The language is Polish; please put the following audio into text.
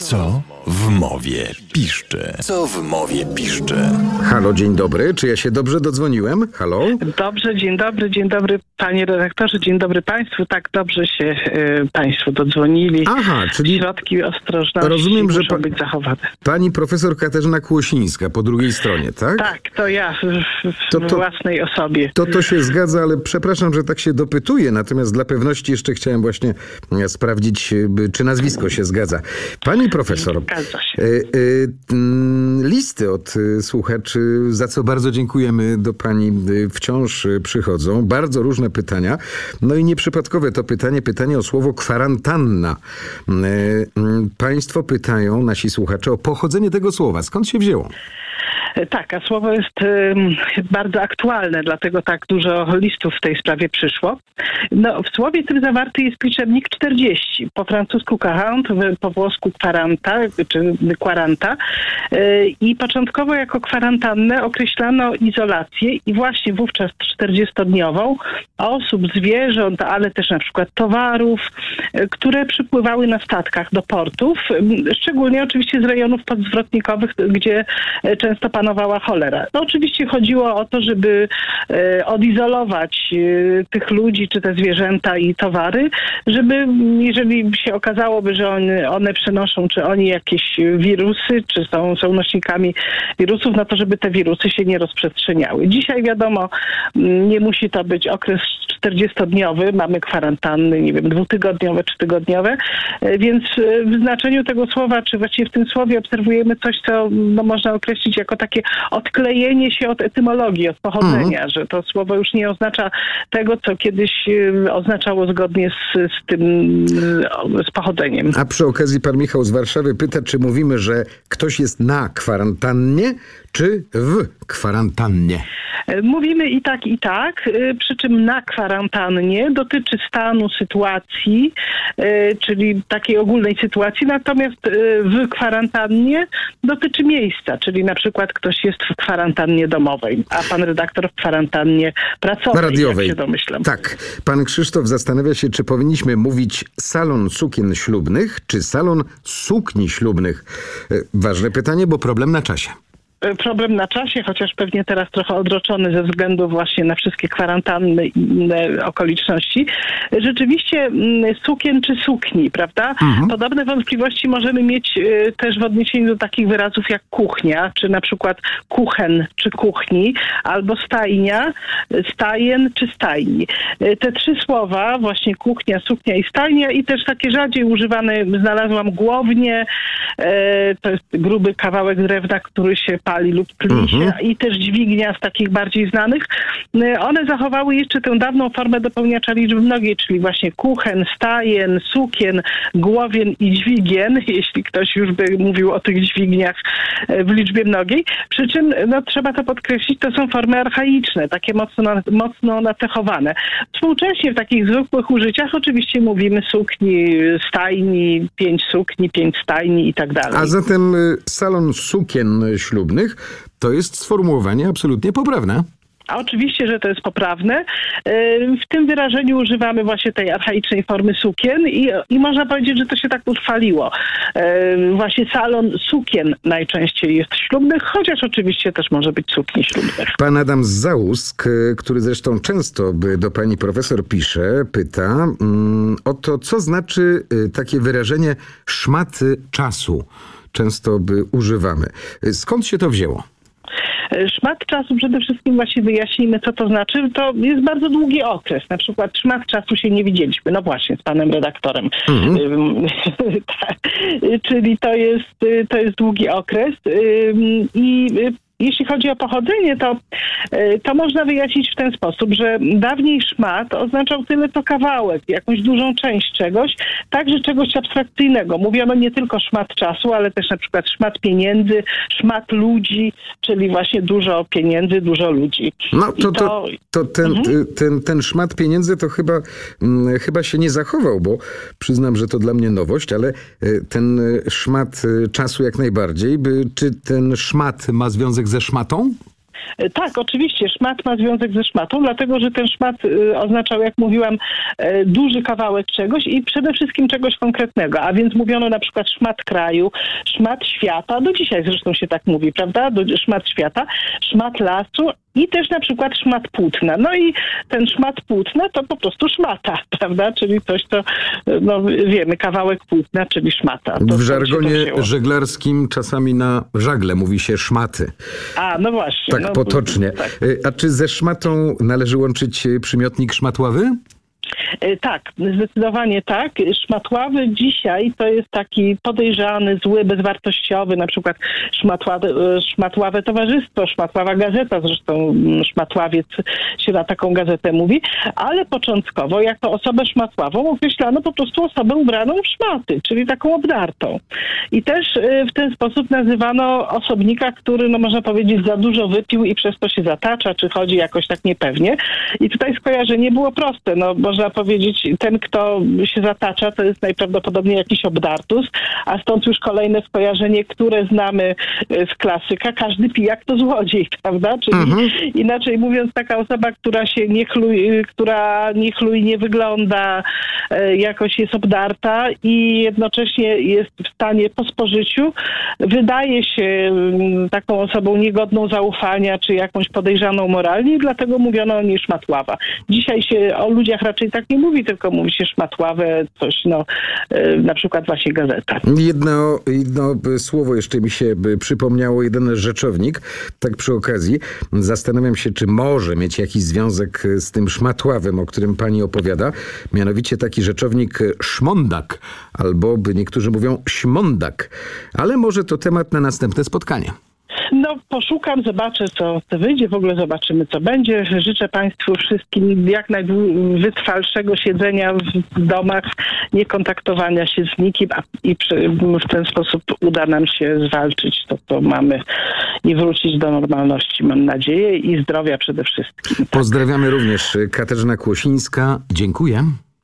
Co w mowie piszczy? Co w mowie piszczy? Halo, dzień dobry. Czy ja się dobrze dodzwoniłem? Halo? Dobrze, dzień dobry, dzień dobry panie redaktorze, dzień dobry państwu. Tak dobrze się y, państwo dodzwonili. Aha, czyli Środki ostrożności Rozumiem, że muszą pa- być zachowane. pani profesor Katarzyna Kłosińska po drugiej stronie, tak? Tak, to ja w, w To- to- własnej osobie. To to się zgadza, ale przepraszam, że tak się dopytuję, natomiast dla pewności jeszcze chciałem właśnie e, sprawdzić, by- czy nazwisko się zgadza. Pani profesor, e, e, listy od e, słuchaczy, za co bardzo dziękujemy, do pani wciąż przychodzą. Bardzo różne pytania. No i nieprzypadkowe to pytanie, pytanie o słowo kwarantanna. Państwo pytają, nasi słuchacze, o pochodzenie tego słowa. Skąd się wzięło? Tak, a słowo jest bardzo aktualne, dlatego tak dużo listów w tej sprawie przyszło. No, w słowie tym zawarty jest liczebnik 40. Po francusku quarant, w- po włosku quaranta, czy quaranta. Yy, I początkowo jako kwarantannę określano izolację i właśnie wówczas 40-dniową osób, zwierząt, ale też na przykład towarów, yy, które przypływały na statkach do portów, yy, szczególnie oczywiście z rejonów podzwrotnikowych, gdzie często panowała cholera. No, oczywiście chodziło o to, żeby e, odizolować e, tych ludzi, czy te zwierzęta i towary, żeby jeżeli się okazałoby, że one, one przenoszą, czy oni jakieś wirusy, czy są, są nośnikami wirusów, no to żeby te wirusy się nie rozprzestrzeniały. Dzisiaj wiadomo, m, nie musi to być okres 40-dniowy, mamy kwarantanny, nie wiem, dwutygodniowe czy tygodniowe, e, więc w znaczeniu tego słowa, czy właściwie w tym słowie obserwujemy coś, co no, można określić jako takie odklejenie się od etymologii, od pochodzenia, że to słowo już nie oznacza tego, co kiedyś oznaczało zgodnie z, z tym, z pochodzeniem. A przy okazji pan Michał z Warszawy pyta, czy mówimy, że ktoś jest na kwarantannie, czy w kwarantannie? E, Mówimy i tak, i tak, e, przy czym na kwarantannie dotyczy stanu, sytuacji, e, czyli takiej ogólnej sytuacji, natomiast w kwarantannie dotyczy miejsca, czyli na przykład ktoś jest w kwarantannie domowej, a pan redaktor w kwarantannie pracowej, Radiowej. jak się domyślam. Tak. Pan Krzysztof zastanawia się, czy powinniśmy mówić salon sukien ślubnych, czy salon sukni ślubnych. E, Ważne pytanie, bo problem na czasie. E, problem na czasie, chociaż pewnie teraz trochę odroczony ze względu właśnie na wszystkie kwarantanny i inne okoliczności. Rzeczywiście mm, sukien czy sukni, prawda? Podobne wątpliwości możemy mieć e, też w odniesieniu do takich wyrazów jak kuchnia, czy na przykład kuchen czy kuchni, albo stajnia, stajen czy stajni. E, Te trzy słowa, właśnie kuchnia, suknia i stajnia i też takie rzadziej używane, znalazłam głownie, to jest gruby kawałek drewna, który się pali lub tli się i też dźwignia z takich bardziej znanych. E, One zachowały jeszcze tę dawną formę dopełniacza liczby mnogiej, czyli właśnie kuchen, stajen, sukien, głowien i dźwigien, jeśli ktoś już by mówił o tych dźwigniach e, w liczbie mnogiej. Przy czym, no trzeba to podkreślić, to są formy archaiczne, takie mocno, mocno nacechowane. Współcześnie w takich zwykłych użyciach oczywiście mówimy sukni, stajni, pięć sukni, pięć stajni i tak dalej. A zatem y, salon sukien to jest sformułowanie absolutnie poprawne. A oczywiście, że to jest poprawne. W tym wyrażeniu używamy właśnie tej archaicznej formy sukien i, i można powiedzieć, że to się tak utrwaliło. Właśnie salon sukien najczęściej jest ślubnych, chociaż oczywiście też może być sukni ślubnych. Pan Adam Załusk, y, który zresztą często by do pani profesor pisze, pyta mm, o to, co znaczy y, takie wyrażenie szmaty czasu. Często by używamy. Y, Skąd się to wzięło? Szmat czasu przede wszystkim właśnie wyjaśnijmy, co to znaczy. To jest bardzo długi okres. Na przykład szmat czasu się nie widzieliśmy. No właśnie, z panem redaktorem. Tak. Czyli to jest, to jest długi okres. I y, jeśli chodzi o pochodzenie, to, y, to można wyjaśnić w ten sposób, że dawniej szmat oznaczał tyle co kawałek, jakąś dużą część czegoś, także czegoś abstrakcyjnego. Mówiono nie tylko szmat czasu, ale też na przykład szmat pieniędzy, szmat ludzi, czyli właśnie dużo pieniędzy, dużo ludzi. No I to, to, to ten, y, ten, ten szmat pieniędzy to chyba, mm, chyba się nie zachował, bo przyznam, że to dla mnie nowość, ale y, ten szmat czasu jak najbardziej. By, czy ten szmat ma związek ze szmatą? E, Tak, oczywiście. Szmat ma związek ze szmatą, dlatego że ten szmat y, oznaczał, jak mówiłam, e, duży kawałek czegoś i przede wszystkim czegoś konkretnego. A więc mówiono na przykład szmat kraju, szmat świata, do dzisiaj zresztą się tak mówi, prawda? Szmat świata, szmat lasu i też na przykład szmat płótna. No i ten szmat płótna to po prostu szmata, prawda? Czyli coś, co no, wiemy, kawałek płótna, czyli szmata. To W żargonie żeglarskim czasami na żagle mówi się szmaty. A, no właśnie. Tak no, potocznie. Tak. Y, A czy ze szmatą należy łączyć y, przymiotnik szmatławy? E, Tak, zdecydowanie tak. Szmatławy dzisiaj to jest taki podejrzany, zły, bezwartościowy, na przykład szmatławe, szmatławe towarzystwo, szmatława gazeta, zresztą mm, szmatławiec się na taką gazetę mówi, ale początkowo jako osobę szmatławą określano po prostu osobę ubraną w szmaty, czyli taką obdartą. I też e, w ten sposób nazywano osobnika, który, no można powiedzieć, za dużo wypił i przez to się zatacza, czy chodzi jakoś tak niepewnie. I tutaj skojarzenie było proste. No, można powiedzieć, ten, kto się zatacza, to jest najprawdopodobniej jakiś obdartus, a stąd już kolejne skojarzenie, które znamy e, z klasyka. Każdy pijak to złodziej, prawda? Czyli inaczej mówiąc, taka osoba, która się nie chluje, która nie chlujnie wygląda, e, jakoś jest obdarta i jednocześnie jest w stanie po spożyciu, wydaje się mm, taką osobą niegodną zaufania, czy jakąś podejrzaną moralnie i dlatego mówiono o niej szmatława. Dzisiaj się o ludziach raczej tak nie mówi, tylko mówi się szmatławę, coś, no, e, na przykład właśnie gazeta. Jedno, jedno słowo jeszcze mi się y, przypomniało, jeden rzeczownik, tak przy okazji. Zastanawiam się, czy może mieć jakiś związek y, z tym szmatławym, o którym pani opowiada. Mianowicie taki rzeczownik szmondak, albo by niektórzy mówią śmondak. Ale może to temat na następne spotkanie. No, poszukam, zobaczę, co, wyjdzie. W ogóle zobaczymy, co będzie. Życzę Państwu wszystkim jak najwytrwalszego siedzenia w domach, nie kontaktowania się z nikim, a i przy, w ten sposób uda nam się zwalczyć to, co mamy i wrócić do normalności, mam nadzieję, i zdrowia przede wszystkim. Pozdrawiamy również Katarzyna Kłosińska. Dziękuję.